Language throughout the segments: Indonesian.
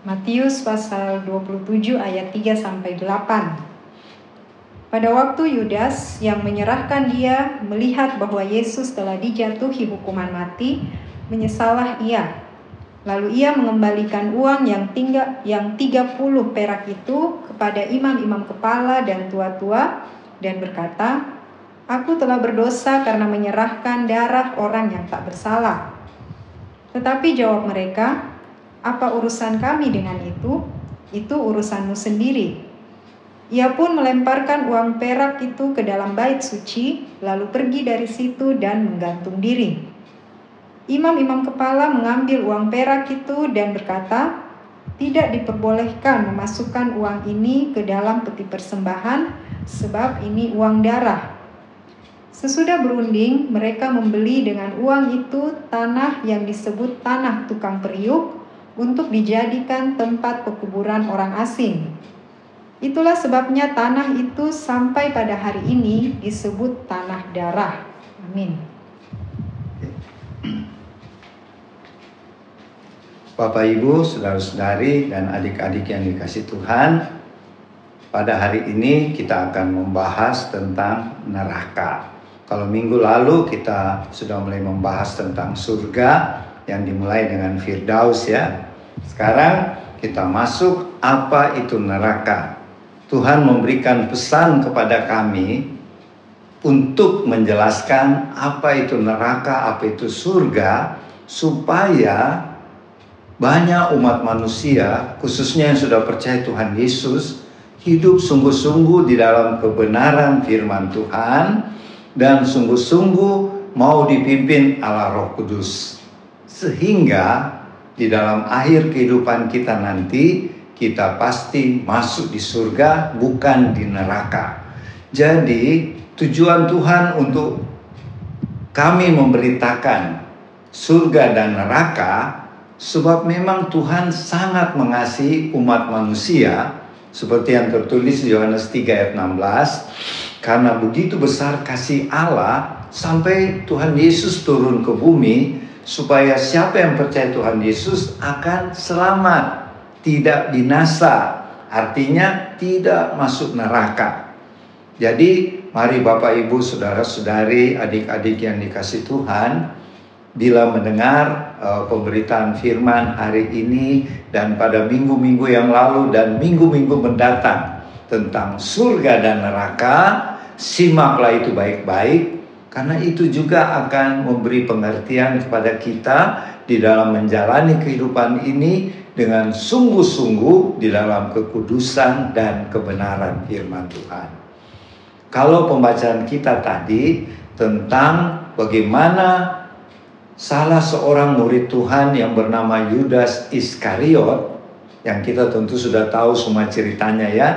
Matius pasal 27 ayat 3 sampai 8. Pada waktu Yudas yang menyerahkan dia melihat bahwa Yesus telah dijatuhi hukuman mati, menyesalah ia. Lalu ia mengembalikan uang yang tinggal yang 30 perak itu kepada imam-imam kepala dan tua-tua dan berkata, Aku telah berdosa karena menyerahkan darah orang yang tak bersalah. Tetapi jawab mereka, apa urusan kami dengan itu? Itu urusanmu sendiri. Ia pun melemparkan uang perak itu ke dalam bait suci, lalu pergi dari situ dan menggantung diri. Imam-imam kepala mengambil uang perak itu dan berkata, "Tidak diperbolehkan memasukkan uang ini ke dalam peti persembahan, sebab ini uang darah." Sesudah berunding, mereka membeli dengan uang itu tanah yang disebut tanah tukang periuk untuk dijadikan tempat pekuburan orang asing. Itulah sebabnya tanah itu sampai pada hari ini disebut tanah darah. Amin. Bapak Ibu, saudara-saudari dan adik-adik yang dikasih Tuhan, pada hari ini kita akan membahas tentang neraka. Kalau minggu lalu kita sudah mulai membahas tentang surga yang dimulai dengan Firdaus ya. Sekarang kita masuk apa itu neraka. Tuhan memberikan pesan kepada kami untuk menjelaskan apa itu neraka, apa itu surga, supaya banyak umat manusia, khususnya yang sudah percaya Tuhan Yesus, hidup sungguh-sungguh di dalam kebenaran firman Tuhan dan sungguh-sungguh mau dipimpin Allah Roh Kudus. Sehingga di dalam akhir kehidupan kita nanti kita pasti masuk di surga bukan di neraka. Jadi tujuan Tuhan untuk kami memberitakan surga dan neraka sebab memang Tuhan sangat mengasihi umat manusia seperti yang tertulis di Yohanes 3 ayat 16 karena begitu besar kasih Allah sampai Tuhan Yesus turun ke bumi supaya siapa yang percaya Tuhan Yesus akan selamat tidak binasa, artinya tidak masuk neraka. Jadi, mari Bapak Ibu, saudara-saudari, adik-adik yang dikasih Tuhan, bila mendengar uh, pemberitaan firman hari ini dan pada minggu-minggu yang lalu dan minggu-minggu mendatang tentang surga dan neraka, simaklah itu baik-baik karena itu juga akan memberi pengertian kepada kita di dalam menjalani kehidupan ini dengan sungguh-sungguh di dalam kekudusan dan kebenaran firman Tuhan. Kalau pembacaan kita tadi tentang bagaimana salah seorang murid Tuhan yang bernama Yudas Iskariot yang kita tentu sudah tahu semua ceritanya ya,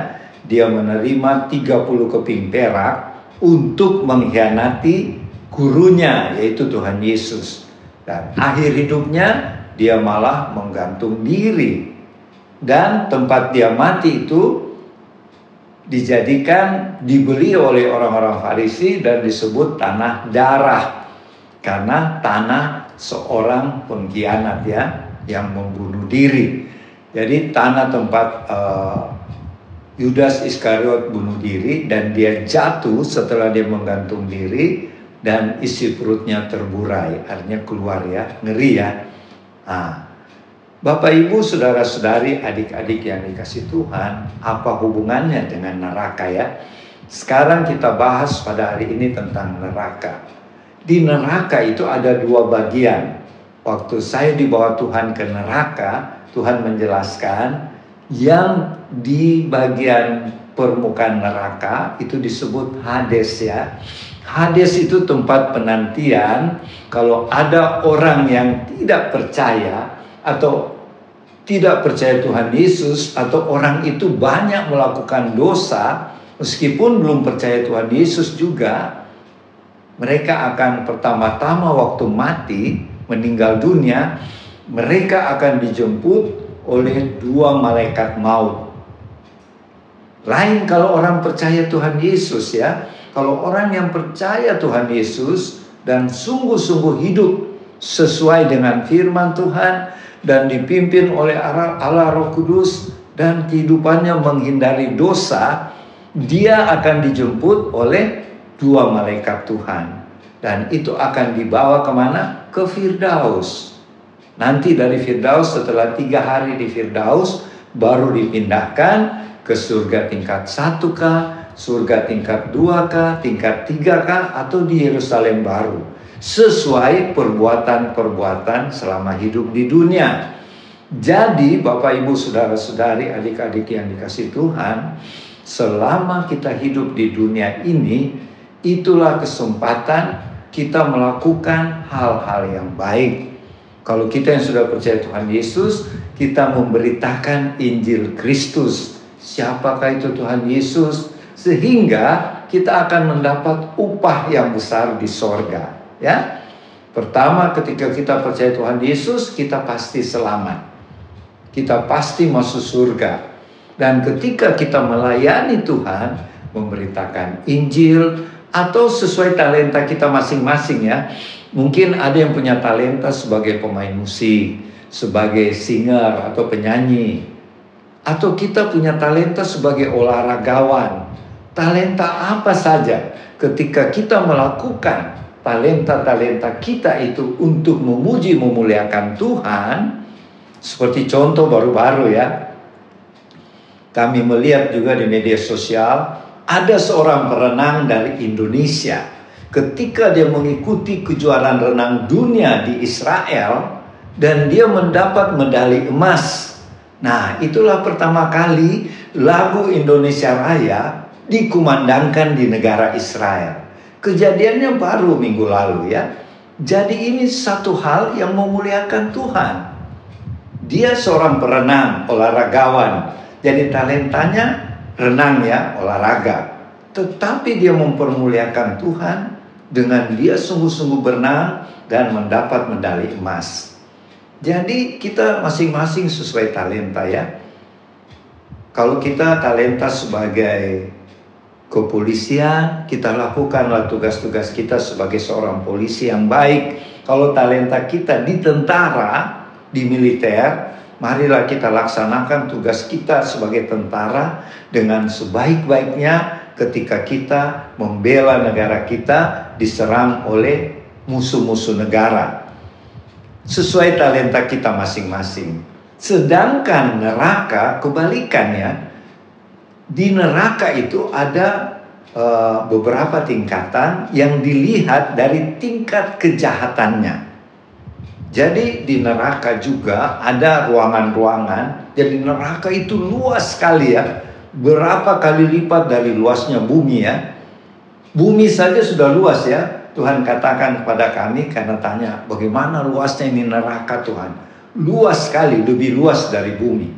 dia menerima 30 keping perak untuk mengkhianati gurunya yaitu Tuhan Yesus. Dan akhir hidupnya dia malah menggantung diri dan tempat dia mati itu dijadikan dibeli oleh orang-orang Farisi dan disebut tanah darah karena tanah seorang pengkhianat ya yang membunuh diri. Jadi tanah tempat uh, Yudas Iskariot bunuh diri dan dia jatuh setelah dia menggantung diri dan isi perutnya terburai, artinya keluar ya, ngeri ya. Nah, Bapak Ibu, saudara-saudari, adik-adik yang dikasih Tuhan, apa hubungannya dengan neraka ya? Sekarang kita bahas pada hari ini tentang neraka. Di neraka itu ada dua bagian. Waktu saya dibawa Tuhan ke neraka, Tuhan menjelaskan yang di bagian permukaan neraka itu disebut Hades ya. Hades itu tempat penantian kalau ada orang yang tidak percaya atau tidak percaya Tuhan Yesus atau orang itu banyak melakukan dosa meskipun belum percaya Tuhan Yesus juga mereka akan pertama-tama waktu mati meninggal dunia mereka akan dijemput oleh dua malaikat maut lain kalau orang percaya Tuhan Yesus ya kalau orang yang percaya Tuhan Yesus dan sungguh-sungguh hidup sesuai dengan firman Tuhan dan dipimpin oleh Allah Roh Kudus dan kehidupannya menghindari dosa, dia akan dijemput oleh dua malaikat Tuhan. Dan itu akan dibawa ke mana? Ke Firdaus. Nanti dari Firdaus setelah tiga hari di Firdaus baru dipindahkan ke surga tingkat 1K, surga tingkat 2K, tingkat 3K atau di Yerusalem baru. Sesuai perbuatan-perbuatan selama hidup di dunia. Jadi Bapak Ibu Saudara-saudari adik-adik yang dikasih Tuhan Selama kita hidup di dunia ini Itulah kesempatan kita melakukan hal-hal yang baik Kalau kita yang sudah percaya Tuhan Yesus Kita memberitakan Injil Kristus. Siapakah itu Tuhan Yesus? Sehingga kita akan mendapat upah yang besar di sorga Ya. Pertama ketika kita percaya Tuhan Yesus Kita pasti selamat. Kita pasti masuk surga. Dan ketika kita melayani Tuhan, memberitakan Injil atau sesuai talenta kita masing-masing ya. Mungkin ada yang punya talenta sebagai pemain musik, sebagai singer atau penyanyi. Atau kita punya talenta sebagai olahragawan. Talenta apa saja ketika kita melakukan talenta-talenta kita itu untuk memuji memuliakan Tuhan, seperti contoh baru-baru ya, kami melihat juga di media sosial ada seorang perenang dari Indonesia. Ketika dia mengikuti kejuaraan renang dunia di Israel dan dia mendapat medali emas. Nah, itulah pertama kali lagu Indonesia Raya dikumandangkan di negara Israel. Kejadiannya baru minggu lalu ya. Jadi ini satu hal yang memuliakan Tuhan. Dia seorang perenang, olahragawan. Jadi talentanya renang ya, olahraga. Tetapi dia mempermuliakan Tuhan dengan dia sungguh-sungguh berenang dan mendapat medali emas. Jadi kita masing-masing sesuai talenta ya. Kalau kita talenta sebagai kepolisian, kita lakukanlah tugas-tugas kita sebagai seorang polisi yang baik. Kalau talenta kita di tentara, di militer, marilah kita laksanakan tugas kita sebagai tentara dengan sebaik-baiknya ketika kita membela negara kita diserang oleh musuh-musuh negara. Sesuai talenta kita masing-masing. Sedangkan neraka kebalikannya. Di neraka itu ada uh, beberapa tingkatan yang dilihat dari tingkat kejahatannya. Jadi di neraka juga ada ruangan-ruangan. Jadi neraka itu luas sekali ya. Berapa kali lipat dari luasnya bumi ya. Bumi saja sudah luas ya. Tuhan katakan kepada kami karena tanya bagaimana luasnya ini neraka Tuhan. Luas sekali, lebih luas dari bumi.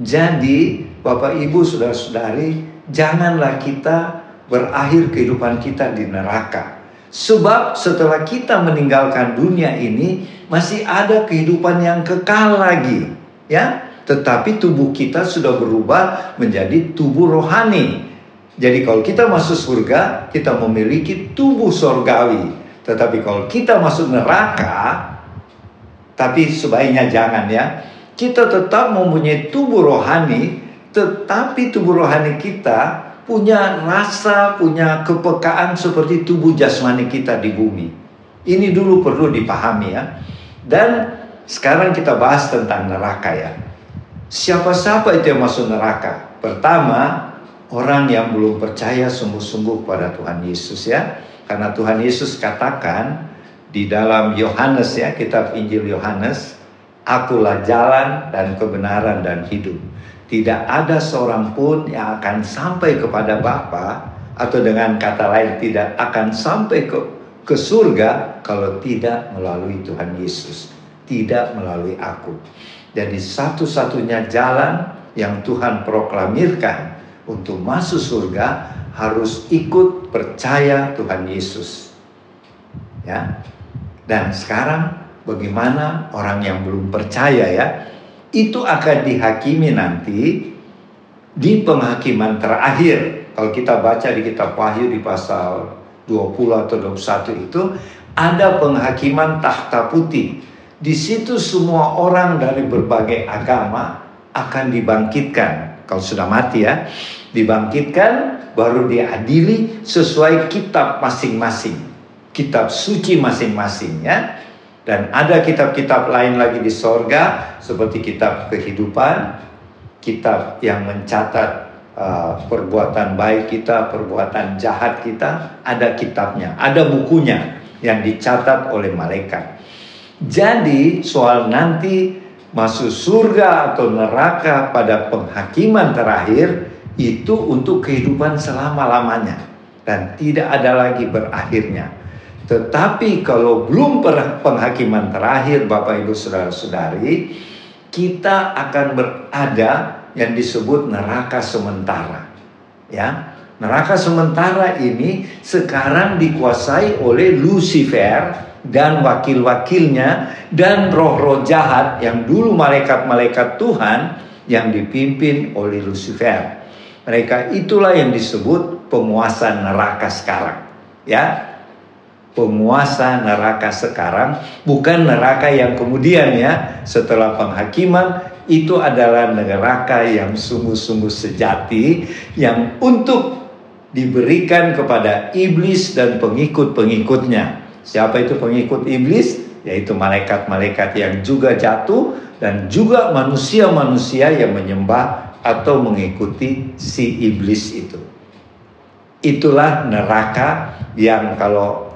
Jadi Bapak Ibu Saudara-saudari janganlah kita berakhir kehidupan kita di neraka. Sebab setelah kita meninggalkan dunia ini masih ada kehidupan yang kekal lagi, ya. Tetapi tubuh kita sudah berubah menjadi tubuh rohani. Jadi kalau kita masuk surga, kita memiliki tubuh sorgawi. Tetapi kalau kita masuk neraka, tapi sebaiknya jangan ya. Kita tetap mempunyai tubuh rohani, tetapi tubuh rohani kita punya rasa, punya kepekaan seperti tubuh jasmani kita di bumi. Ini dulu perlu dipahami ya. Dan sekarang kita bahas tentang neraka ya. Siapa-siapa itu yang masuk neraka? Pertama, orang yang belum percaya sungguh-sungguh pada Tuhan Yesus ya. Karena Tuhan Yesus katakan di dalam Yohanes ya, kitab Injil Yohanes, Akulah jalan dan kebenaran dan hidup tidak ada seorang pun yang akan sampai kepada Bapa atau dengan kata lain tidak akan sampai ke ke surga kalau tidak melalui Tuhan Yesus, tidak melalui aku. Jadi satu-satunya jalan yang Tuhan proklamirkan untuk masuk surga harus ikut percaya Tuhan Yesus. Ya. Dan sekarang bagaimana orang yang belum percaya ya? itu akan dihakimi nanti di penghakiman terakhir. Kalau kita baca di kitab Wahyu di pasal 20 atau 21 itu ada penghakiman tahta putih. Di situ semua orang dari berbagai agama akan dibangkitkan. Kalau sudah mati ya, dibangkitkan baru diadili sesuai kitab masing-masing. Kitab suci masing-masing ya. Dan ada kitab-kitab lain lagi di sorga seperti kitab kehidupan, kitab yang mencatat uh, perbuatan baik kita, perbuatan jahat kita, ada kitabnya, ada bukunya yang dicatat oleh malaikat. Jadi soal nanti masuk surga atau neraka pada penghakiman terakhir itu untuk kehidupan selama-lamanya dan tidak ada lagi berakhirnya. Tetapi kalau belum penghakiman terakhir Bapak Ibu Saudara-saudari, kita akan berada yang disebut neraka sementara. Ya. Neraka sementara ini sekarang dikuasai oleh Lucifer dan wakil-wakilnya dan roh-roh jahat yang dulu malaikat-malaikat Tuhan yang dipimpin oleh Lucifer. Mereka itulah yang disebut penguasa neraka sekarang. Ya, penguasa neraka sekarang, bukan neraka yang kemudian ya setelah penghakiman itu adalah neraka yang sungguh-sungguh sejati yang untuk diberikan kepada iblis dan pengikut-pengikutnya. Siapa itu pengikut iblis? Yaitu malaikat-malaikat yang juga jatuh dan juga manusia-manusia yang menyembah atau mengikuti si iblis itu. Itulah neraka yang kalau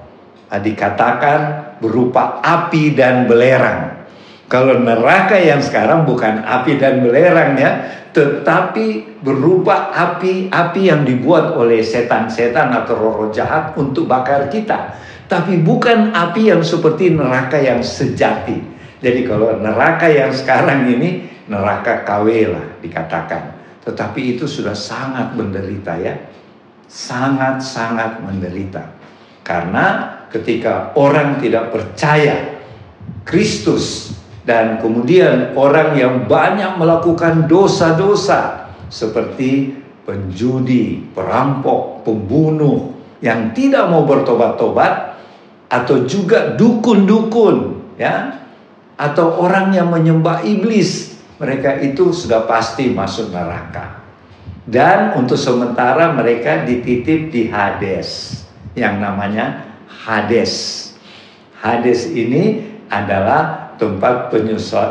dikatakan berupa api dan belerang. Kalau neraka yang sekarang bukan api dan belerang ya, tetapi berupa api-api yang dibuat oleh setan-setan atau roh-roh jahat untuk bakar kita. Tapi bukan api yang seperti neraka yang sejati. Jadi kalau neraka yang sekarang ini neraka KW lah dikatakan. Tetapi itu sudah sangat menderita ya. Sangat-sangat menderita. Karena ketika orang tidak percaya Kristus dan kemudian orang yang banyak melakukan dosa-dosa seperti penjudi, perampok, pembunuh yang tidak mau bertobat-tobat atau juga dukun-dukun ya atau orang yang menyembah iblis mereka itu sudah pasti masuk neraka. Dan untuk sementara mereka dititip di Hades yang namanya Hades. Hades ini adalah tempat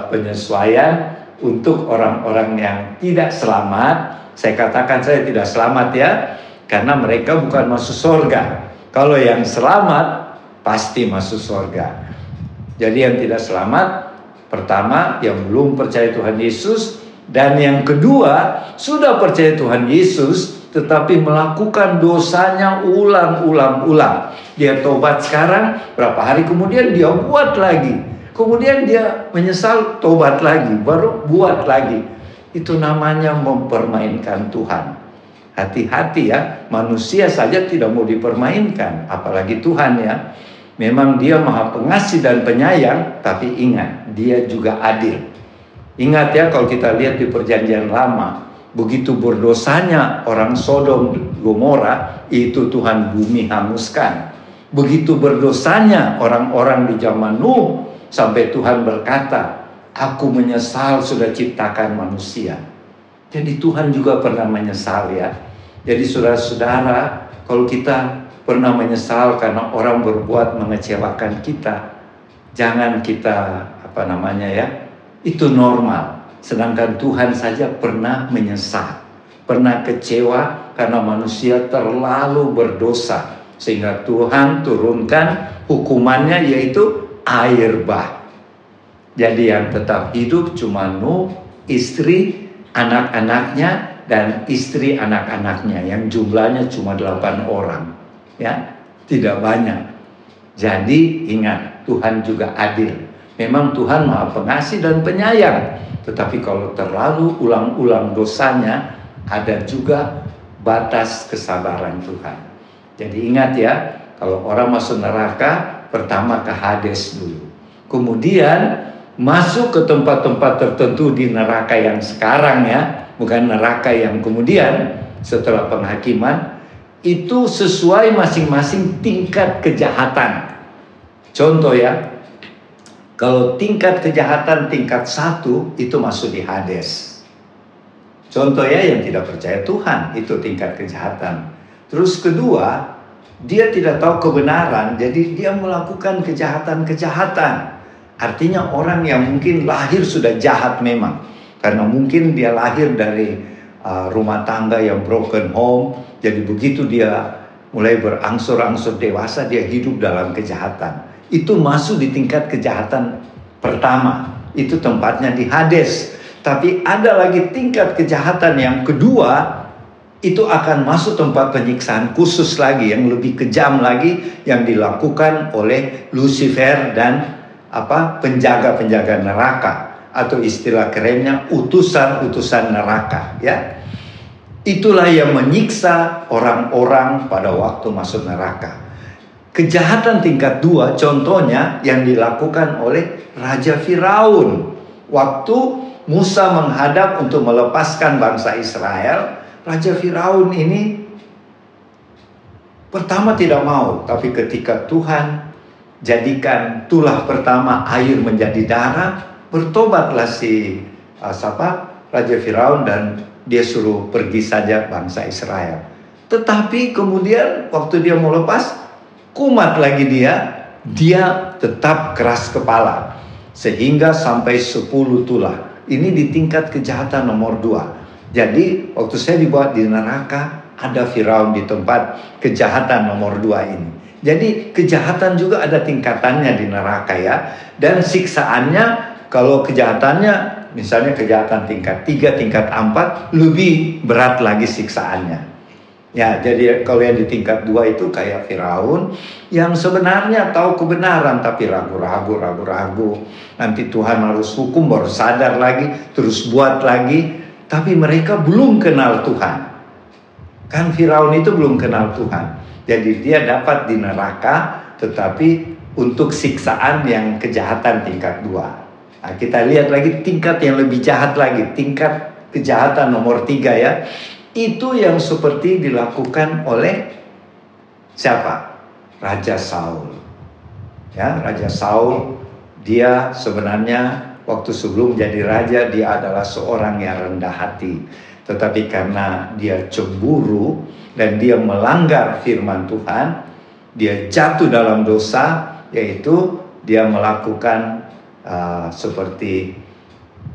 penyesuaian untuk orang-orang yang tidak selamat. Saya katakan saya tidak selamat ya, karena mereka bukan masuk surga. Kalau yang selamat pasti masuk surga. Jadi yang tidak selamat pertama yang belum percaya Tuhan Yesus dan yang kedua sudah percaya Tuhan Yesus tetapi melakukan dosanya ulang-ulang-ulang. Dia tobat sekarang, berapa hari kemudian dia buat lagi. Kemudian dia menyesal, tobat lagi, baru buat lagi. Itu namanya mempermainkan Tuhan. Hati-hati ya, manusia saja tidak mau dipermainkan, apalagi Tuhan ya. Memang dia maha pengasih dan penyayang, tapi ingat, dia juga adil. Ingat ya kalau kita lihat di perjanjian lama, begitu berdosanya orang Sodom Gomora itu Tuhan bumi hanguskan. Begitu berdosanya orang-orang di zaman Nuh sampai Tuhan berkata, "Aku menyesal sudah ciptakan manusia." Jadi Tuhan juga pernah menyesal ya. Jadi saudara-saudara, kalau kita pernah menyesal karena orang berbuat mengecewakan kita, jangan kita apa namanya ya, itu normal Sedangkan Tuhan saja pernah menyesal, pernah kecewa karena manusia terlalu berdosa. Sehingga Tuhan turunkan hukumannya yaitu air bah. Jadi yang tetap hidup cuma Nuh, istri, anak-anaknya, dan istri anak-anaknya yang jumlahnya cuma delapan orang. Ya, tidak banyak. Jadi ingat, Tuhan juga adil. Memang Tuhan maha pengasih dan penyayang. Tetapi kalau terlalu ulang-ulang dosanya, ada juga batas kesabaran Tuhan. Jadi ingat ya, kalau orang masuk neraka, pertama ke Hades dulu. Kemudian masuk ke tempat-tempat tertentu di neraka yang sekarang ya, bukan neraka yang kemudian setelah penghakiman, itu sesuai masing-masing tingkat kejahatan. Contoh ya, kalau tingkat kejahatan tingkat satu itu masuk di Hades. Contoh ya yang tidak percaya Tuhan itu tingkat kejahatan. Terus kedua, dia tidak tahu kebenaran, jadi dia melakukan kejahatan-kejahatan. Artinya orang yang mungkin lahir sudah jahat memang, karena mungkin dia lahir dari uh, rumah tangga yang broken home, jadi begitu dia mulai berangsur-angsur dewasa, dia hidup dalam kejahatan. Itu masuk di tingkat kejahatan pertama, itu tempatnya di Hades. Tapi ada lagi tingkat kejahatan yang kedua, itu akan masuk tempat penyiksaan khusus lagi yang lebih kejam lagi yang dilakukan oleh Lucifer dan apa penjaga-penjaga neraka atau istilah kerennya utusan-utusan neraka ya. Itulah yang menyiksa orang-orang pada waktu masuk neraka. Kejahatan tingkat dua contohnya yang dilakukan oleh Raja Firaun. Waktu Musa menghadap untuk melepaskan bangsa Israel, Raja Firaun ini pertama tidak mau, tapi ketika Tuhan jadikan tulah pertama air menjadi darah, bertobatlah si uh, siapa Raja Firaun dan dia suruh pergi saja bangsa Israel. Tetapi kemudian waktu dia mau lepas, kumat lagi dia, dia tetap keras kepala. Sehingga sampai 10 tulah. Ini di tingkat kejahatan nomor 2. Jadi waktu saya dibuat di neraka ada Firaun di tempat kejahatan nomor dua ini. Jadi kejahatan juga ada tingkatannya di neraka ya. Dan siksaannya kalau kejahatannya misalnya kejahatan tingkat tiga, tingkat empat lebih berat lagi siksaannya. Ya, jadi kalau yang di tingkat dua itu kayak Firaun yang sebenarnya tahu kebenaran tapi ragu-ragu, ragu-ragu. Nanti Tuhan harus hukum baru sadar lagi, terus buat lagi tapi mereka belum kenal Tuhan. Kan Firaun itu belum kenal Tuhan. Jadi dia dapat di neraka tetapi untuk siksaan yang kejahatan tingkat dua. Nah, kita lihat lagi tingkat yang lebih jahat lagi, tingkat kejahatan nomor tiga ya. Itu yang seperti dilakukan oleh siapa? Raja Saul. Ya, Raja Saul dia sebenarnya waktu sebelum jadi raja dia adalah seorang yang rendah hati. Tetapi karena dia cemburu dan dia melanggar firman Tuhan, dia jatuh dalam dosa yaitu dia melakukan uh, seperti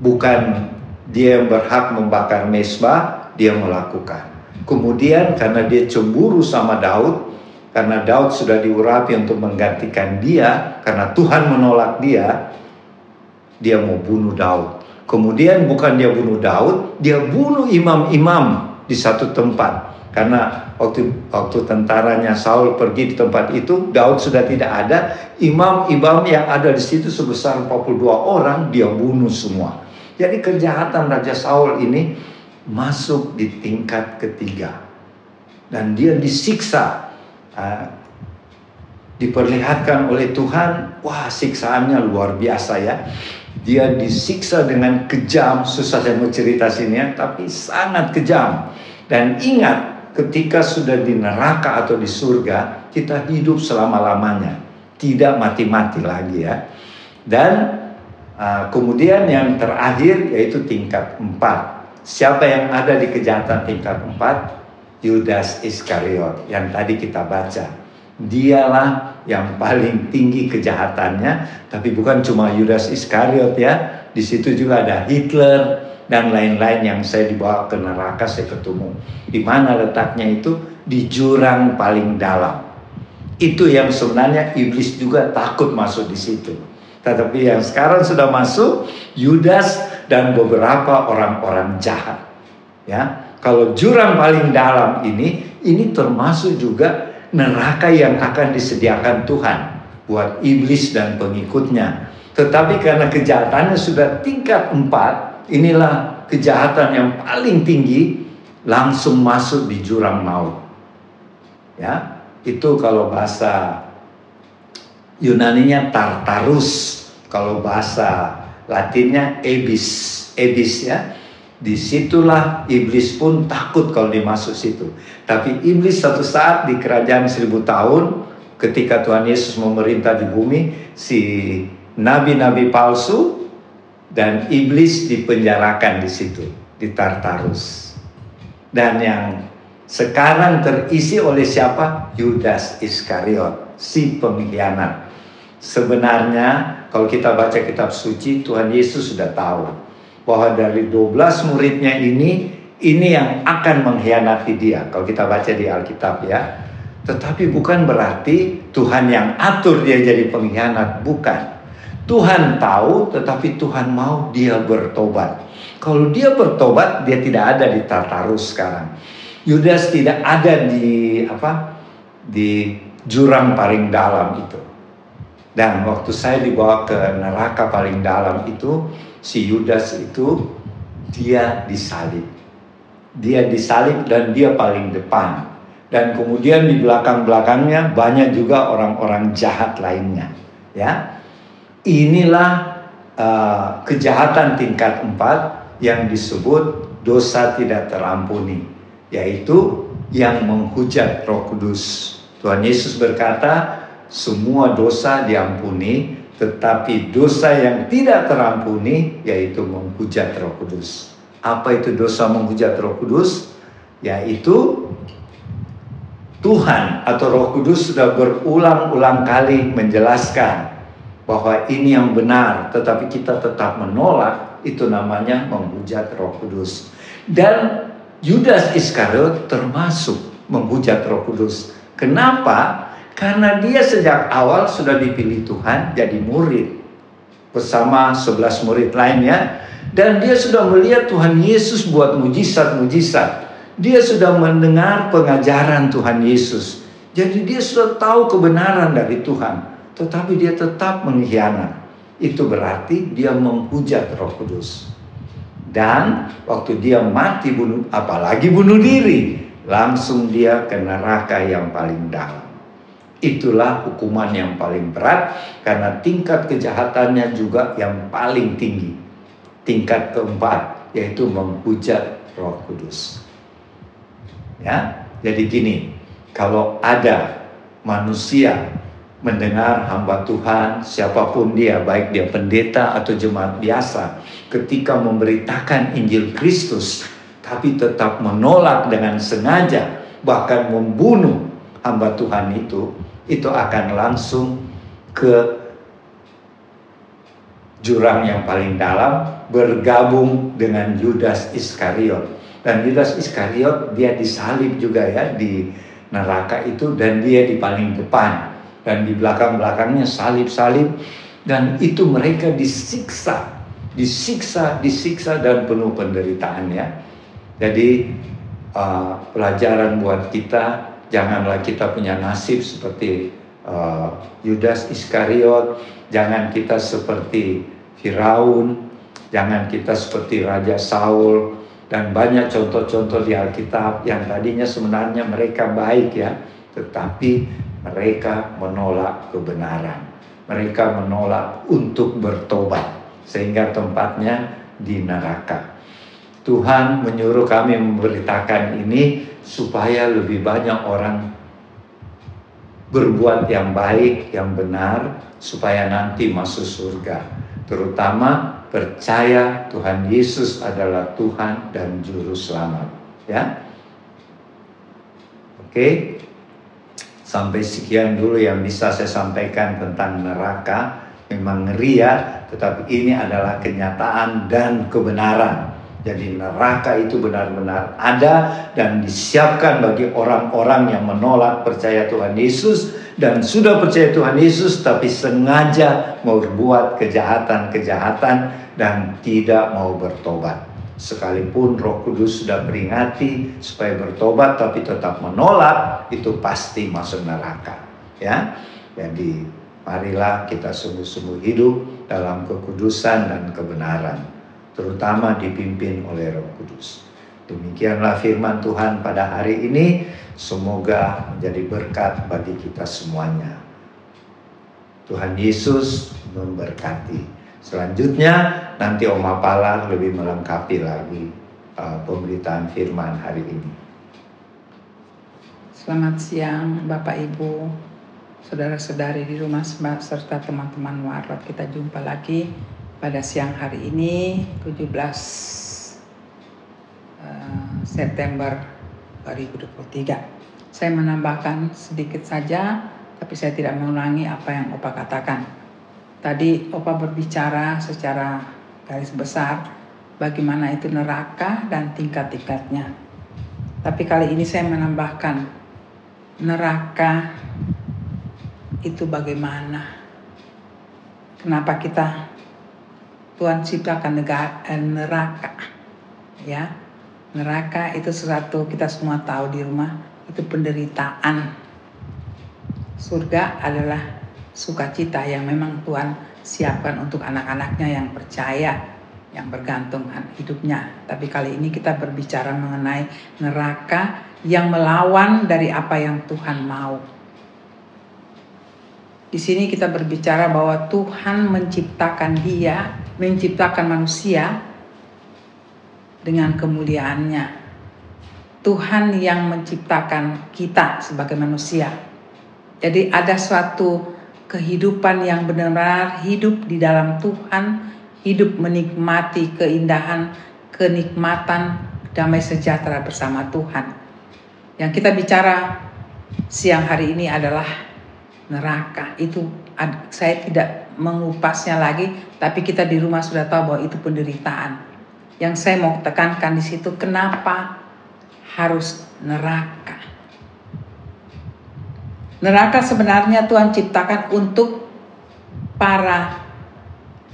bukan dia yang berhak membakar mesbah, dia melakukan. Kemudian karena dia cemburu sama Daud, karena Daud sudah diurapi untuk menggantikan dia, karena Tuhan menolak dia, dia mau bunuh Daud. Kemudian bukan dia bunuh Daud, dia bunuh imam-imam di satu tempat. Karena waktu waktu tentaranya Saul pergi di tempat itu, Daud sudah tidak ada, imam-imam yang ada di situ sebesar 42 orang dia bunuh semua. Jadi kejahatan Raja Saul ini masuk di tingkat ketiga. Dan dia disiksa. Diperlihatkan oleh Tuhan, wah siksaannya luar biasa ya dia disiksa dengan kejam, susah saya mau cerita sini ya, tapi sangat kejam. Dan ingat, ketika sudah di neraka atau di surga, kita hidup selama-lamanya, tidak mati-mati lagi ya. Dan kemudian yang terakhir yaitu tingkat empat. Siapa yang ada di kejahatan tingkat empat? Yudas Iskariot yang tadi kita baca. Dialah yang paling tinggi kejahatannya tapi bukan cuma Yudas Iskariot ya. Di situ juga ada Hitler dan lain-lain yang saya dibawa ke neraka saya ketemu. Di mana letaknya itu? Di jurang paling dalam. Itu yang sebenarnya iblis juga takut masuk di situ. Tetapi yang sekarang sudah masuk Yudas dan beberapa orang-orang jahat ya kalau jurang paling dalam ini ini termasuk juga neraka yang akan disediakan Tuhan buat iblis dan pengikutnya. Tetapi karena kejahatannya sudah tingkat empat, inilah kejahatan yang paling tinggi, langsung masuk di jurang maut. Ya, itu kalau bahasa Yunaninya Tartarus, kalau bahasa Latinnya Ebis, Ebis ya. Di situlah iblis pun takut kalau dimasuk situ. Tapi iblis satu saat di kerajaan seribu tahun ketika Tuhan Yesus memerintah di bumi, si nabi-nabi palsu dan iblis dipenjarakan di situ, di Tartarus. Dan yang sekarang terisi oleh siapa? Yudas Iskariot, si pengkhianat. Sebenarnya kalau kita baca kitab suci, Tuhan Yesus sudah tahu bahwa dari 12 muridnya ini, ini yang akan mengkhianati dia. Kalau kita baca di Alkitab ya. Tetapi bukan berarti Tuhan yang atur dia jadi pengkhianat, bukan. Tuhan tahu, tetapi Tuhan mau dia bertobat. Kalau dia bertobat, dia tidak ada di Tartarus sekarang. Yudas tidak ada di apa? Di jurang paling dalam itu. Dan waktu saya dibawa ke neraka paling dalam itu, si Yudas itu dia disalib. Dia disalib dan dia paling depan. Dan kemudian di belakang-belakangnya banyak juga orang-orang jahat lainnya ya. Inilah uh, kejahatan tingkat empat yang disebut dosa tidak terampuni yaitu yang menghujat Roh Kudus. Tuhan Yesus berkata semua dosa diampuni tetapi dosa yang tidak terampuni yaitu menghujat Roh Kudus apa itu dosa menghujat Roh Kudus yaitu Tuhan atau Roh Kudus sudah berulang-ulang kali menjelaskan bahwa ini yang benar, tetapi kita tetap menolak, itu namanya menghujat Roh Kudus. Dan Yudas Iskariot termasuk menghujat Roh Kudus. Kenapa? Karena dia sejak awal sudah dipilih Tuhan jadi murid bersama 11 murid lainnya dan dia sudah melihat Tuhan Yesus buat mujizat-mujizat dia sudah mendengar pengajaran Tuhan Yesus. Jadi dia sudah tahu kebenaran dari Tuhan. Tetapi dia tetap mengkhianat. Itu berarti dia menghujat roh kudus. Dan waktu dia mati bunuh, apalagi bunuh diri. Langsung dia ke neraka yang paling dalam. Itulah hukuman yang paling berat karena tingkat kejahatannya juga yang paling tinggi. Tingkat keempat yaitu menghujat Roh Kudus. Ya, jadi gini, kalau ada manusia mendengar hamba Tuhan, siapa pun dia, baik dia pendeta atau jemaat biasa, ketika memberitakan Injil Kristus, tapi tetap menolak dengan sengaja, bahkan membunuh hamba Tuhan itu, itu akan langsung ke jurang yang paling dalam, bergabung dengan Yudas Iskariot. Dan Yudas Iskariot dia disalib juga ya di neraka itu dan dia di paling depan. Dan di belakang-belakangnya salib-salib. Dan itu mereka disiksa, disiksa, disiksa dan penuh penderitaan ya. Jadi uh, pelajaran buat kita janganlah kita punya nasib seperti uh, Yudas Iskariot, jangan kita seperti Firaun, jangan kita seperti Raja Saul, dan banyak contoh-contoh di Alkitab yang tadinya sebenarnya mereka baik ya, tetapi mereka menolak kebenaran. Mereka menolak untuk bertobat sehingga tempatnya di neraka. Tuhan menyuruh kami memberitakan ini supaya lebih banyak orang berbuat yang baik, yang benar, supaya nanti masuk surga. Terutama percaya Tuhan Yesus adalah Tuhan dan Juru Selamat. Ya, oke. Sampai sekian dulu yang bisa saya sampaikan tentang neraka. Memang ngeri ya, tetapi ini adalah kenyataan dan kebenaran. Jadi neraka itu benar-benar ada dan disiapkan bagi orang-orang yang menolak percaya Tuhan Yesus dan sudah percaya Tuhan Yesus tapi sengaja mau berbuat kejahatan-kejahatan dan tidak mau bertobat. Sekalipun Roh Kudus sudah peringati supaya bertobat tapi tetap menolak, itu pasti masuk neraka. Ya. Jadi marilah kita sungguh-sungguh hidup dalam kekudusan dan kebenaran terutama dipimpin oleh Roh Kudus. Demikianlah firman Tuhan pada hari ini. Semoga menjadi berkat bagi kita semuanya. Tuhan Yesus memberkati. Selanjutnya nanti Oma Pala lebih melengkapi lagi uh, pemberitaan firman hari ini. Selamat siang Bapak Ibu. saudara-saudari di rumah serta teman-teman warlot kita jumpa lagi pada siang hari ini 17 uh, September 2023 saya menambahkan sedikit saja tapi saya tidak mengulangi apa yang Opa katakan. Tadi Opa berbicara secara garis besar bagaimana itu neraka dan tingkat-tingkatnya. Tapi kali ini saya menambahkan neraka itu bagaimana? Kenapa kita Tuhan ciptakan negara, eh, neraka? Ya, neraka itu sesuatu kita semua tahu di rumah itu penderitaan. Surga adalah sukacita yang memang Tuhan siapkan untuk anak-anaknya yang percaya, yang bergantung hidupnya. Tapi kali ini kita berbicara mengenai neraka yang melawan dari apa yang Tuhan mau. Di sini kita berbicara bahwa Tuhan menciptakan dia, menciptakan manusia dengan kemuliaannya. Tuhan yang menciptakan kita sebagai manusia. Jadi ada suatu kehidupan yang benar-benar hidup di dalam Tuhan, hidup menikmati keindahan, kenikmatan, damai sejahtera bersama Tuhan. Yang kita bicara siang hari ini adalah neraka. Itu saya tidak mengupasnya lagi, tapi kita di rumah sudah tahu bahwa itu penderitaan. Yang saya mau tekankan di situ kenapa harus neraka. Neraka sebenarnya Tuhan ciptakan untuk para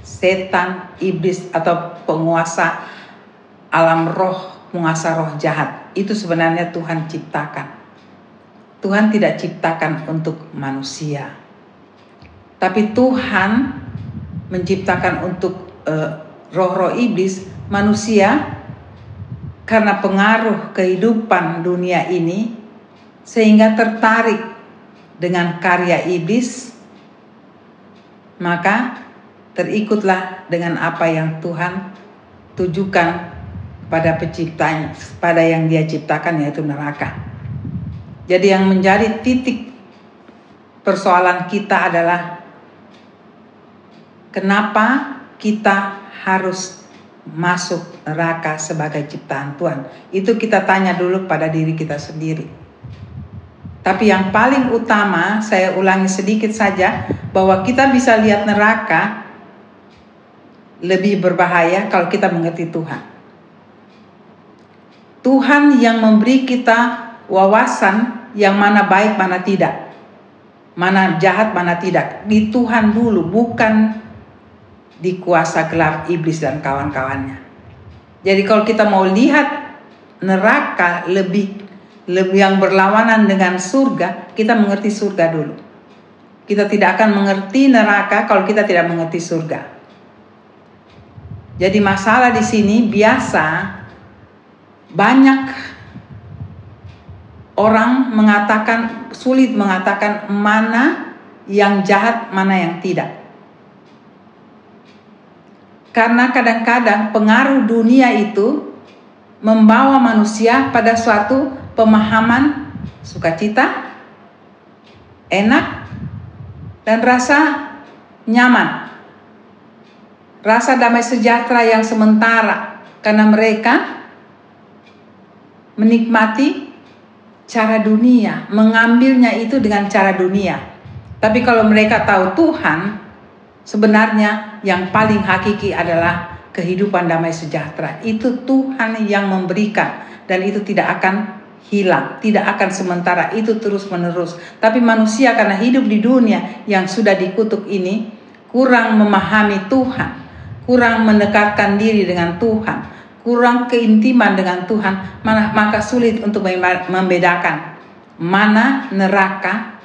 setan, iblis atau penguasa alam roh, penguasa roh jahat itu sebenarnya Tuhan ciptakan. Tuhan tidak ciptakan untuk manusia. Tapi Tuhan menciptakan untuk uh, roh-roh iblis manusia karena pengaruh kehidupan dunia ini sehingga tertarik dengan karya iblis maka terikutlah dengan apa yang Tuhan tujukan pada penciptanya, pada yang dia ciptakan yaitu neraka. Jadi yang menjadi titik persoalan kita adalah kenapa kita harus masuk neraka sebagai ciptaan Tuhan. Itu kita tanya dulu pada diri kita sendiri. Tapi yang paling utama, saya ulangi sedikit saja, bahwa kita bisa lihat neraka lebih berbahaya kalau kita mengerti Tuhan. Tuhan yang memberi kita wawasan yang mana baik mana tidak. Mana jahat mana tidak. Di Tuhan dulu bukan di kuasa gelap iblis dan kawan-kawannya. Jadi kalau kita mau lihat neraka lebih lebih yang berlawanan dengan surga, kita mengerti surga dulu. Kita tidak akan mengerti neraka kalau kita tidak mengerti surga. Jadi masalah di sini biasa banyak orang mengatakan sulit mengatakan mana yang jahat, mana yang tidak. Karena kadang-kadang pengaruh dunia itu membawa manusia pada suatu pemahaman sukacita, enak, dan rasa nyaman. Rasa damai sejahtera yang sementara karena mereka menikmati cara dunia, mengambilnya itu dengan cara dunia. Tapi kalau mereka tahu Tuhan, sebenarnya yang paling hakiki adalah kehidupan damai sejahtera. Itu Tuhan yang memberikan dan itu tidak akan hilang, tidak akan sementara, itu terus-menerus. Tapi manusia karena hidup di dunia yang sudah dikutuk ini kurang memahami Tuhan, kurang mendekatkan diri dengan Tuhan kurang keintiman dengan Tuhan, maka sulit untuk membedakan mana neraka,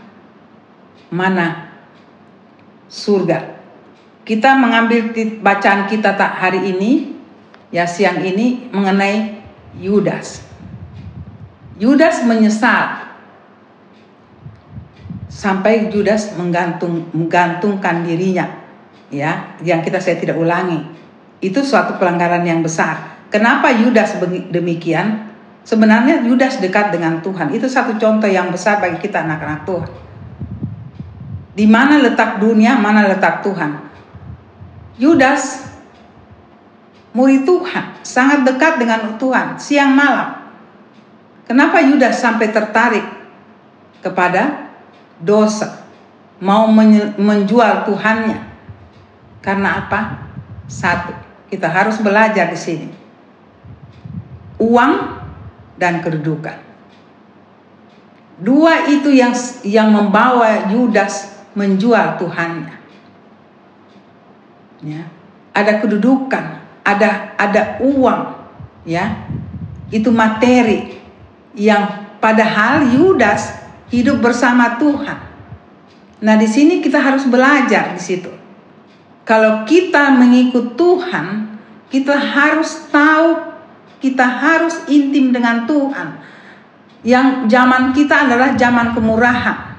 mana surga. Kita mengambil bacaan kita tak hari ini, ya siang ini mengenai Yudas. Yudas menyesal sampai Yudas menggantung menggantungkan dirinya, ya, yang kita saya tidak ulangi. Itu suatu pelanggaran yang besar Kenapa Yudas demikian? Sebenarnya Yudas dekat dengan Tuhan. Itu satu contoh yang besar bagi kita anak-anak Tuhan. Di mana letak dunia, mana letak Tuhan. Yudas murid Tuhan, sangat dekat dengan Tuhan siang malam. Kenapa Yudas sampai tertarik kepada dosa, mau menjual Tuhannya? Karena apa? Satu, kita harus belajar di sini. Uang dan kedudukan. Dua itu yang yang membawa Yudas menjual Tuhannya. Ya. Ada kedudukan, ada ada uang, ya. Itu materi yang padahal Yudas hidup bersama Tuhan. Nah, di sini kita harus belajar di situ. Kalau kita mengikut Tuhan, kita harus tahu kita harus intim dengan Tuhan yang zaman kita adalah zaman kemurahan.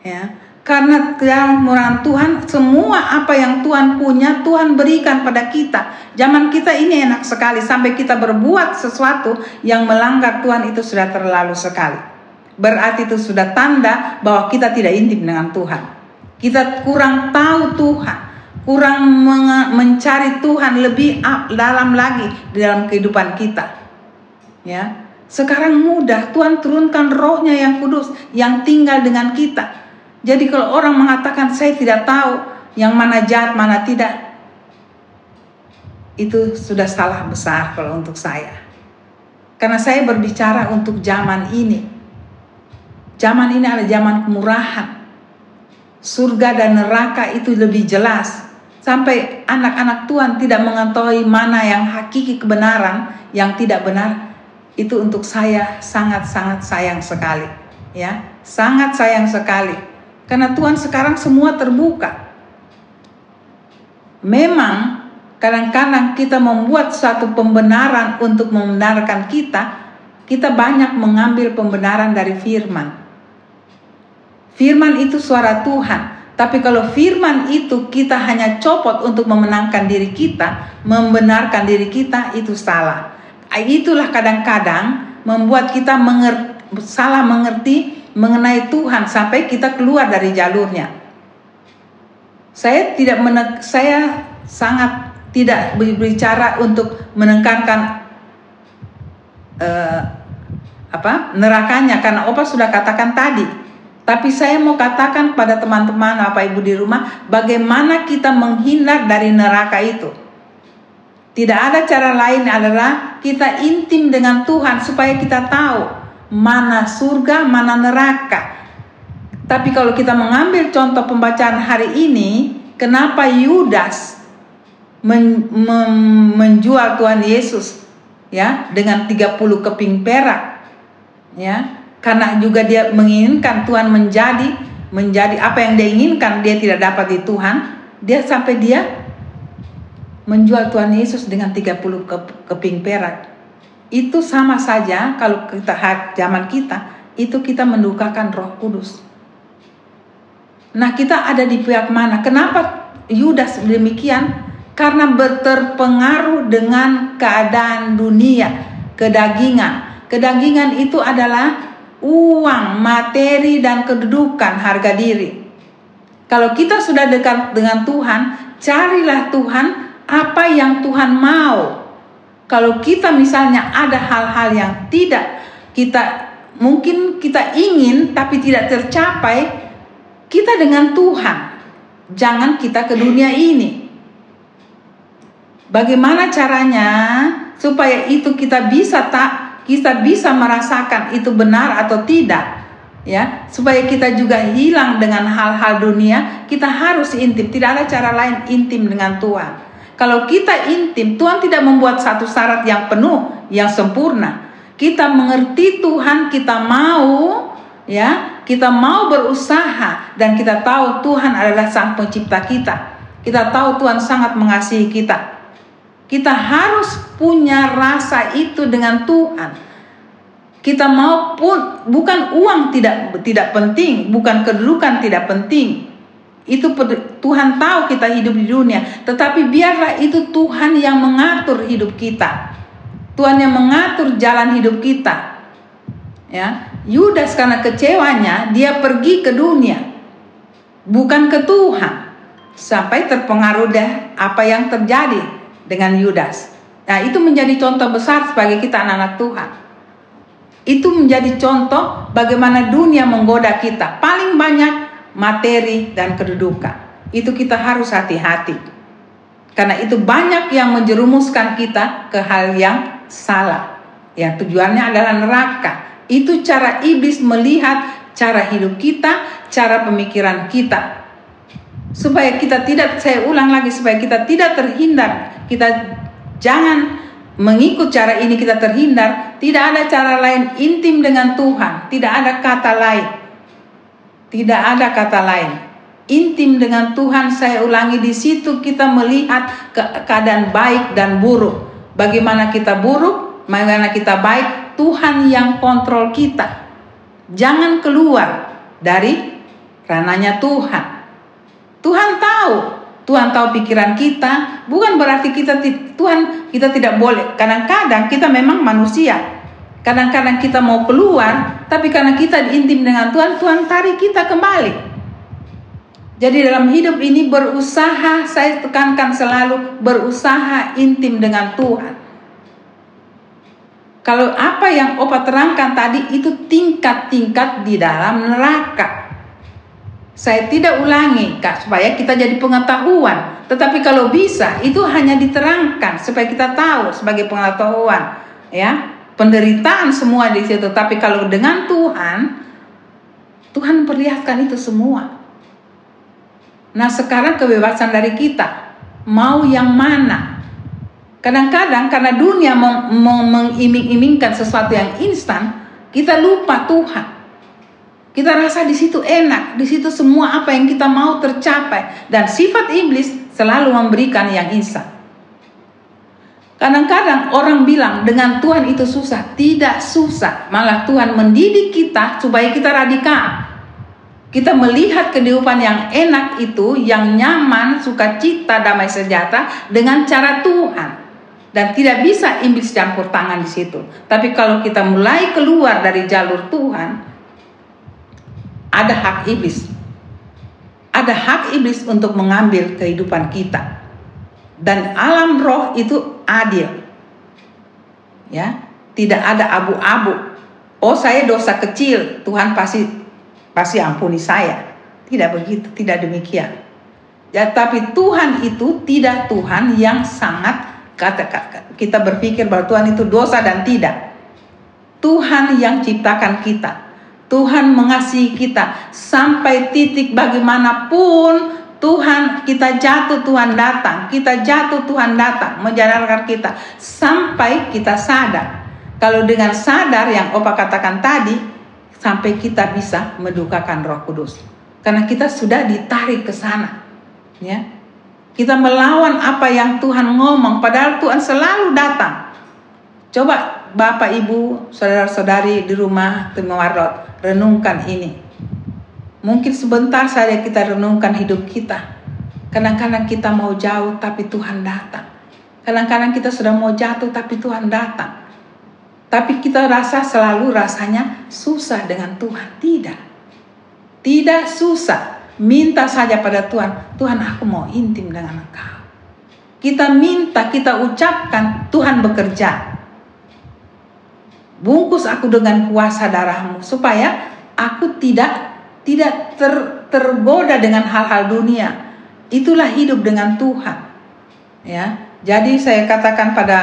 Ya, karena kemurahan Tuhan, semua apa yang Tuhan punya, Tuhan berikan pada kita. Zaman kita ini enak sekali, sampai kita berbuat sesuatu yang melanggar Tuhan itu sudah terlalu sekali. Berarti itu sudah tanda bahwa kita tidak intim dengan Tuhan. Kita kurang tahu Tuhan, kurang mencari Tuhan lebih dalam lagi di dalam kehidupan kita. Ya, sekarang mudah, Tuhan turunkan rohnya yang kudus, yang tinggal dengan kita. Jadi kalau orang mengatakan saya tidak tahu yang mana jahat, mana tidak. Itu sudah salah besar kalau untuk saya. Karena saya berbicara untuk zaman ini. Zaman ini adalah zaman kemurahan. Surga dan neraka itu lebih jelas. Sampai anak-anak Tuhan tidak mengetahui mana yang hakiki kebenaran, yang tidak benar itu untuk saya sangat-sangat sayang sekali ya sangat sayang sekali karena Tuhan sekarang semua terbuka. Memang kadang-kadang kita membuat satu pembenaran untuk membenarkan kita kita banyak mengambil pembenaran dari firman. Firman itu suara Tuhan. Tapi kalau firman itu kita hanya copot untuk memenangkan diri kita, membenarkan diri kita, itu salah. Itulah kadang-kadang membuat kita menger salah mengerti mengenai Tuhan sampai kita keluar dari jalurnya. Saya tidak menek saya sangat tidak berbicara untuk menekankan uh, apa nerakanya karena Opa sudah katakan tadi. Tapi saya mau katakan pada teman-teman apa ibu di rumah bagaimana kita menghindar dari neraka itu. Tidak ada cara lain adalah kita intim dengan Tuhan supaya kita tahu mana surga, mana neraka. Tapi kalau kita mengambil contoh pembacaan hari ini, kenapa Yudas men, men, menjual Tuhan Yesus ya dengan 30 keping perak ya karena juga dia menginginkan Tuhan menjadi menjadi apa yang dia inginkan dia tidak dapat di Tuhan dia sampai dia menjual Tuhan Yesus dengan 30 keping perak. Itu sama saja kalau kita zaman kita, itu kita mendukakan roh kudus. Nah kita ada di pihak mana? Kenapa Yudas demikian? Karena berterpengaruh dengan keadaan dunia, kedagingan. Kedagingan itu adalah uang, materi, dan kedudukan harga diri. Kalau kita sudah dekat dengan Tuhan, carilah Tuhan apa yang Tuhan mau. Kalau kita misalnya ada hal-hal yang tidak kita mungkin kita ingin tapi tidak tercapai, kita dengan Tuhan. Jangan kita ke dunia ini. Bagaimana caranya supaya itu kita bisa tak kita bisa merasakan itu benar atau tidak? Ya, supaya kita juga hilang dengan hal-hal dunia, kita harus intim. Tidak ada cara lain intim dengan Tuhan. Kalau kita intim, Tuhan tidak membuat satu syarat yang penuh, yang sempurna. Kita mengerti Tuhan, kita mau ya, kita mau berusaha dan kita tahu Tuhan adalah sang pencipta kita. Kita tahu Tuhan sangat mengasihi kita. Kita harus punya rasa itu dengan Tuhan. Kita mau pun bukan uang tidak tidak penting, bukan kedudukan tidak penting, itu Tuhan tahu kita hidup di dunia, tetapi biarlah itu Tuhan yang mengatur hidup kita. Tuhan yang mengatur jalan hidup kita. Ya, Yudas karena kecewanya dia pergi ke dunia. bukan ke Tuhan. Sampai terpengaruh deh apa yang terjadi dengan Yudas. Nah, itu menjadi contoh besar sebagai kita anak-anak Tuhan. Itu menjadi contoh bagaimana dunia menggoda kita. Paling banyak materi dan kedudukan. Itu kita harus hati-hati. Karena itu banyak yang menjerumuskan kita ke hal yang salah. Yang tujuannya adalah neraka. Itu cara iblis melihat cara hidup kita, cara pemikiran kita supaya kita tidak saya ulang lagi supaya kita tidak terhindar kita jangan mengikut cara ini kita terhindar tidak ada cara lain intim dengan Tuhan tidak ada kata lain tidak ada kata lain. Intim dengan Tuhan saya ulangi di situ kita melihat ke keadaan baik dan buruk. Bagaimana kita buruk bagaimana kita baik Tuhan yang kontrol kita. Jangan keluar dari rananya Tuhan. Tuhan tahu, Tuhan tahu pikiran kita, bukan berarti kita Tuhan kita tidak boleh. Kadang-kadang kita memang manusia. Kadang-kadang kita mau keluar, tapi karena kita intim dengan Tuhan, Tuhan tarik kita kembali. Jadi dalam hidup ini berusaha, saya tekankan selalu berusaha intim dengan Tuhan. Kalau apa yang Opa terangkan tadi itu tingkat-tingkat di dalam neraka. Saya tidak ulangi, Kak, supaya kita jadi pengetahuan. Tetapi kalau bisa, itu hanya diterangkan supaya kita tahu sebagai pengetahuan, ya. Penderitaan semua di situ. Tapi kalau dengan Tuhan, Tuhan perlihatkan itu semua. Nah, sekarang kebebasan dari kita, mau yang mana? Kadang-kadang karena dunia mengiming-imingkan sesuatu yang instan, kita lupa Tuhan. Kita rasa di situ enak, di situ semua apa yang kita mau tercapai dan sifat iblis selalu memberikan yang instan. Kadang-kadang orang bilang dengan Tuhan itu susah, tidak susah. Malah Tuhan mendidik kita supaya kita radikal. Kita melihat kehidupan yang enak itu, yang nyaman, sukacita, damai sejahtera dengan cara Tuhan dan tidak bisa iblis campur tangan di situ. Tapi kalau kita mulai keluar dari jalur Tuhan, ada hak iblis. Ada hak iblis untuk mengambil kehidupan kita. Dan alam roh itu adil. Ya, tidak ada abu-abu. Oh, saya dosa kecil, Tuhan pasti pasti ampuni saya. Tidak begitu, tidak demikian. Ya, tapi Tuhan itu tidak Tuhan yang sangat kata kita berpikir bahwa Tuhan itu dosa dan tidak. Tuhan yang ciptakan kita. Tuhan mengasihi kita sampai titik bagaimanapun Tuhan kita jatuh Tuhan datang. Kita jatuh Tuhan datang menjalankan kita. Sampai kita sadar. Kalau dengan sadar yang Opa katakan tadi sampai kita bisa mendukakan Roh Kudus. Karena kita sudah ditarik ke sana ya. Kita melawan apa yang Tuhan ngomong padahal Tuhan selalu datang. Coba Bapak Ibu saudara-saudari di rumah Timawarot renungkan ini. Mungkin sebentar saja kita renungkan hidup kita. Kadang-kadang kita mau jauh tapi Tuhan datang. Kadang-kadang kita sudah mau jatuh tapi Tuhan datang. Tapi kita rasa selalu rasanya susah dengan Tuhan. Tidak. Tidak susah. Minta saja pada Tuhan. Tuhan aku mau intim dengan engkau. Kita minta, kita ucapkan, Tuhan bekerja. Bungkus aku dengan kuasa darahmu supaya aku tidak tidak ter, tergoda dengan hal-hal dunia. Itulah hidup dengan Tuhan. Ya. Jadi saya katakan pada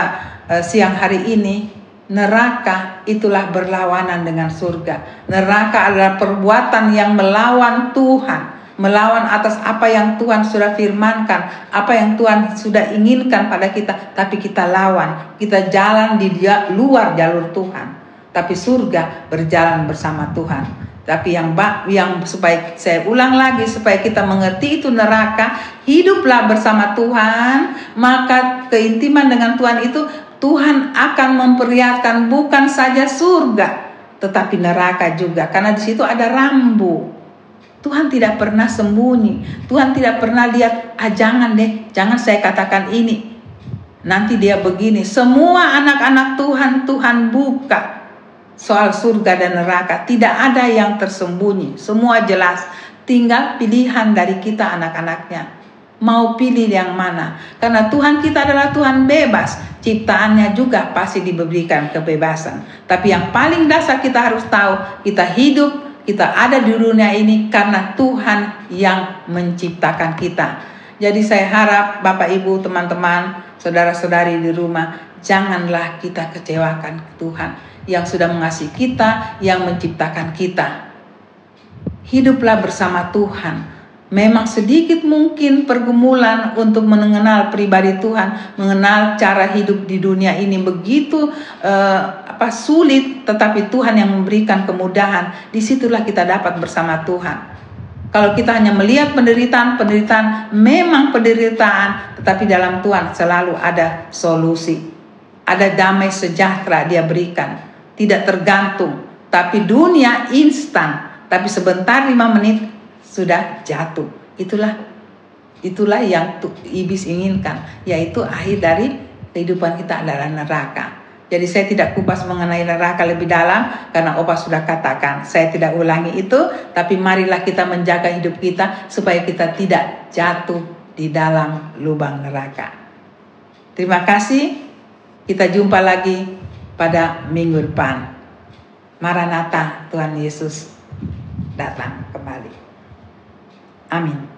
uh, siang hari ini neraka itulah berlawanan dengan surga. Neraka adalah perbuatan yang melawan Tuhan, melawan atas apa yang Tuhan sudah firmankan, apa yang Tuhan sudah inginkan pada kita, tapi kita lawan, kita jalan di luar jalur Tuhan. Tapi surga berjalan bersama Tuhan. Tapi yang yang supaya saya ulang lagi supaya kita mengerti itu neraka, hiduplah bersama Tuhan, maka keintiman dengan Tuhan itu Tuhan akan memperlihatkan bukan saja surga, tetapi neraka juga karena di situ ada rambu. Tuhan tidak pernah sembunyi. Tuhan tidak pernah lihat, ah jangan deh, jangan saya katakan ini. Nanti dia begini. Semua anak-anak Tuhan, Tuhan buka soal surga dan neraka. Tidak ada yang tersembunyi. Semua jelas. tinggal pilihan dari kita anak-anaknya. Mau pilih yang mana? Karena Tuhan kita adalah Tuhan bebas. Ciptaannya juga pasti diberikan kebebasan. Tapi yang paling dasar kita harus tahu, kita hidup, kita ada di dunia ini karena Tuhan yang menciptakan kita. Jadi saya harap Bapak Ibu, teman-teman, saudara-saudari di rumah, janganlah kita kecewakan Tuhan yang sudah mengasihi kita, yang menciptakan kita. Hiduplah bersama Tuhan Memang sedikit mungkin pergumulan untuk mengenal pribadi Tuhan, mengenal cara hidup di dunia ini begitu uh, apa sulit, tetapi Tuhan yang memberikan kemudahan. Di situlah kita dapat bersama Tuhan. Kalau kita hanya melihat penderitaan, penderitaan memang penderitaan, tetapi dalam Tuhan selalu ada solusi. Ada damai sejahtera dia berikan, tidak tergantung. Tapi dunia instan, tapi sebentar lima menit sudah jatuh. Itulah itulah yang iblis inginkan, yaitu akhir dari kehidupan kita adalah neraka. Jadi saya tidak kupas mengenai neraka lebih dalam karena Opa sudah katakan. Saya tidak ulangi itu, tapi marilah kita menjaga hidup kita supaya kita tidak jatuh di dalam lubang neraka. Terima kasih. Kita jumpa lagi pada minggu depan. Maranatha, Tuhan Yesus datang kembali. Amin.